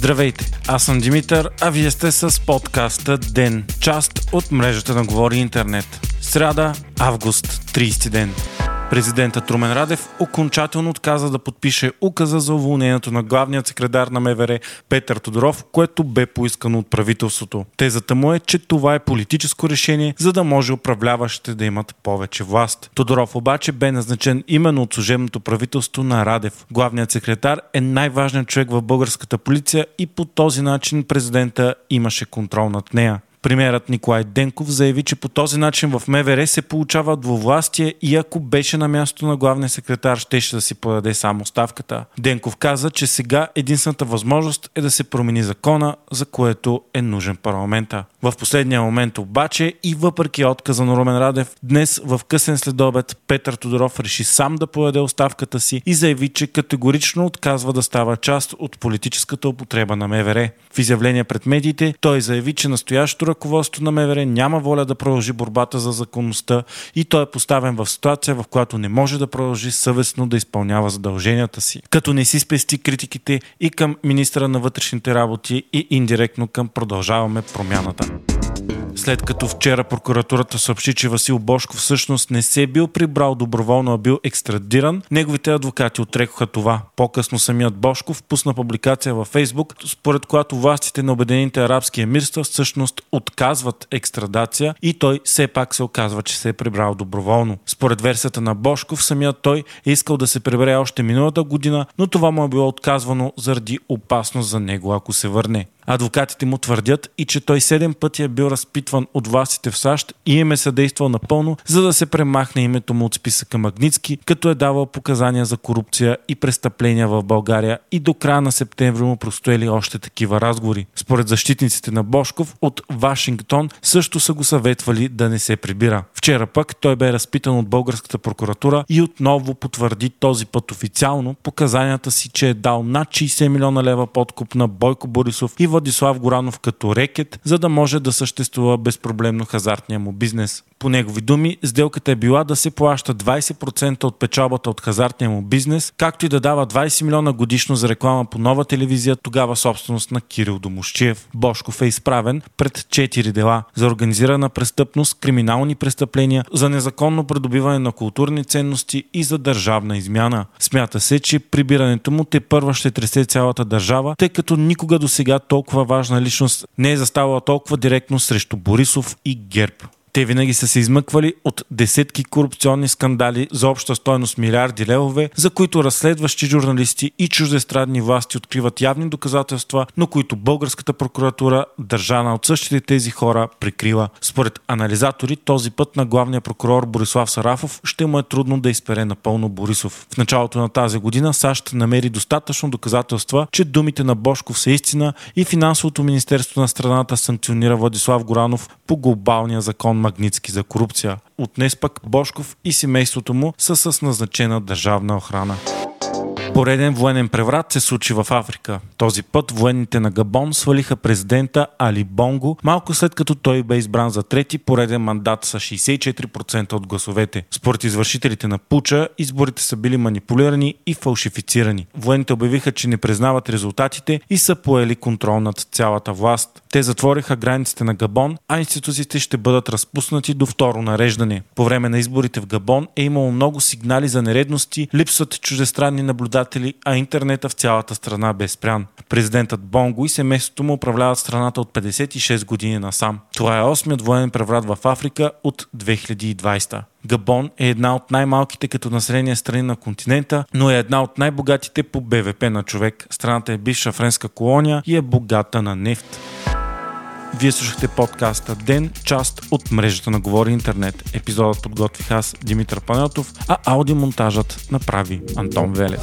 Здравейте, аз съм Димитър, а вие сте с подкаста Ден, част от мрежата на Говори Интернет. Сряда, август, 30 ден. Президентът Румен Радев окончателно отказа да подпише указа за уволнението на главният секретар на МВР Петър Тодоров, което бе поискано от правителството. Тезата му е, че това е политическо решение, за да може управляващите да имат повече власт. Тодоров обаче бе назначен именно от служебното правителство на Радев. Главният секретар е най-важният човек в българската полиция и по този начин президента имаше контрол над нея. Премьерът Николай Денков заяви, че по този начин в МВР се получава двувластие и ако беше на място на главния секретар, щеше да си подаде само ставката. Денков каза, че сега единствената възможност е да се промени закона, за което е нужен парламента. В последния момент обаче и въпреки отказа на Румен Радев, днес в късен следобед Петър Тодоров реши сам да подаде оставката си и заяви, че категорично отказва да става част от политическата употреба на МВР. В изявление пред медиите той заяви, че настоящото ръководство на МВР няма воля да продължи борбата за законността и той е поставен в ситуация, в която не може да продължи съвестно да изпълнява задълженията си. Като не си спести критиките и към министра на вътрешните работи и индиректно към продължаваме промяната. След като вчера прокуратурата съобщи, че Васил Бошков всъщност не се е бил прибрал доброволно, а бил екстрадиран, неговите адвокати отрекоха това. По-късно самият Бошков пусна публикация във Фейсбук, според която властите на Обединените арабски емирства всъщност отказват екстрадация и той все пак се оказва, че се е прибрал доброволно. Според версията на Бошков, самият той е искал да се прибере още миналата година, но това му е било отказвано заради опасност за него, ако се върне. Адвокатите му твърдят и че той седем пъти е бил разпитван от властите в САЩ и им е съдействал напълно, за да се премахне името му от списъка Магницки, като е давал показания за корупция и престъпления в България и до края на септември му простоели още такива разговори. Според защитниците на Бошков от Вашингтон също са го съветвали да не се прибира. Вчера пък той бе разпитан от българската прокуратура и отново потвърди този път официално показанията си, че е дал над 60 милиона лева подкуп на Бойко Борисов и Владислав Горанов като рекет, за да може да съществува безпроблемно хазартния му бизнес. По негови думи, сделката е била да се плаща 20% от печалбата от хазартния му бизнес, както и да дава 20 милиона годишно за реклама по нова телевизия, тогава собственост на Кирил Домощиев. Бошков е изправен пред 4 дела за организирана престъпност, криминални престъпления, за незаконно придобиване на културни ценности и за държавна измяна. Смята се, че прибирането му те първа ще тресе цялата държава, тъй като никога до сега толкова важна личност не е заставала толкова директно срещу Борисов и ГЕРБ. Те винаги са се измъквали от десетки корупционни скандали за обща стойност милиарди левове, за които разследващи журналисти и чуждестранни власти откриват явни доказателства, но които българската прокуратура, държана от същите тези хора, прикрива. Според анализатори, този път на главния прокурор Борислав Сарафов ще му е трудно да изпере напълно Борисов. В началото на тази година САЩ намери достатъчно доказателства, че думите на Бошков са истина и финансовото министерство на страната санкционира Владислав Горанов по глобалния закон Магницки за корупция. От днес пък Бошков и семейството му са с назначена държавна охрана. Пореден военен преврат се случи в Африка. Този път военните на Габон свалиха президента Али Бонго, малко след като той бе избран за трети пореден мандат с 64% от гласовете. Според извършителите на Пуча, изборите са били манипулирани и фалшифицирани. Военните обявиха, че не признават резултатите и са поели контрол над цялата власт. Те затвориха границите на Габон, а институциите ще бъдат разпуснати до второ нареждане. По време на изборите в Габон е имало много сигнали за нередности, липсват чуждестранни наблюдатели, а интернета в цялата страна бе спрян. Президентът Бонго и семейството му управляват страната от 56 години насам. Това е осмият военен преврат в Африка от 2020. Габон е една от най-малките като население страни на континента, но е една от най-богатите по БВП на човек. Страната е бивша френска колония и е богата на нефт. Вие слушахте подкаста Ден, част от мрежата на Говори Интернет. Епизодът подготвих аз, Димитър Панелтов, а аудиомонтажът направи Антон Велев.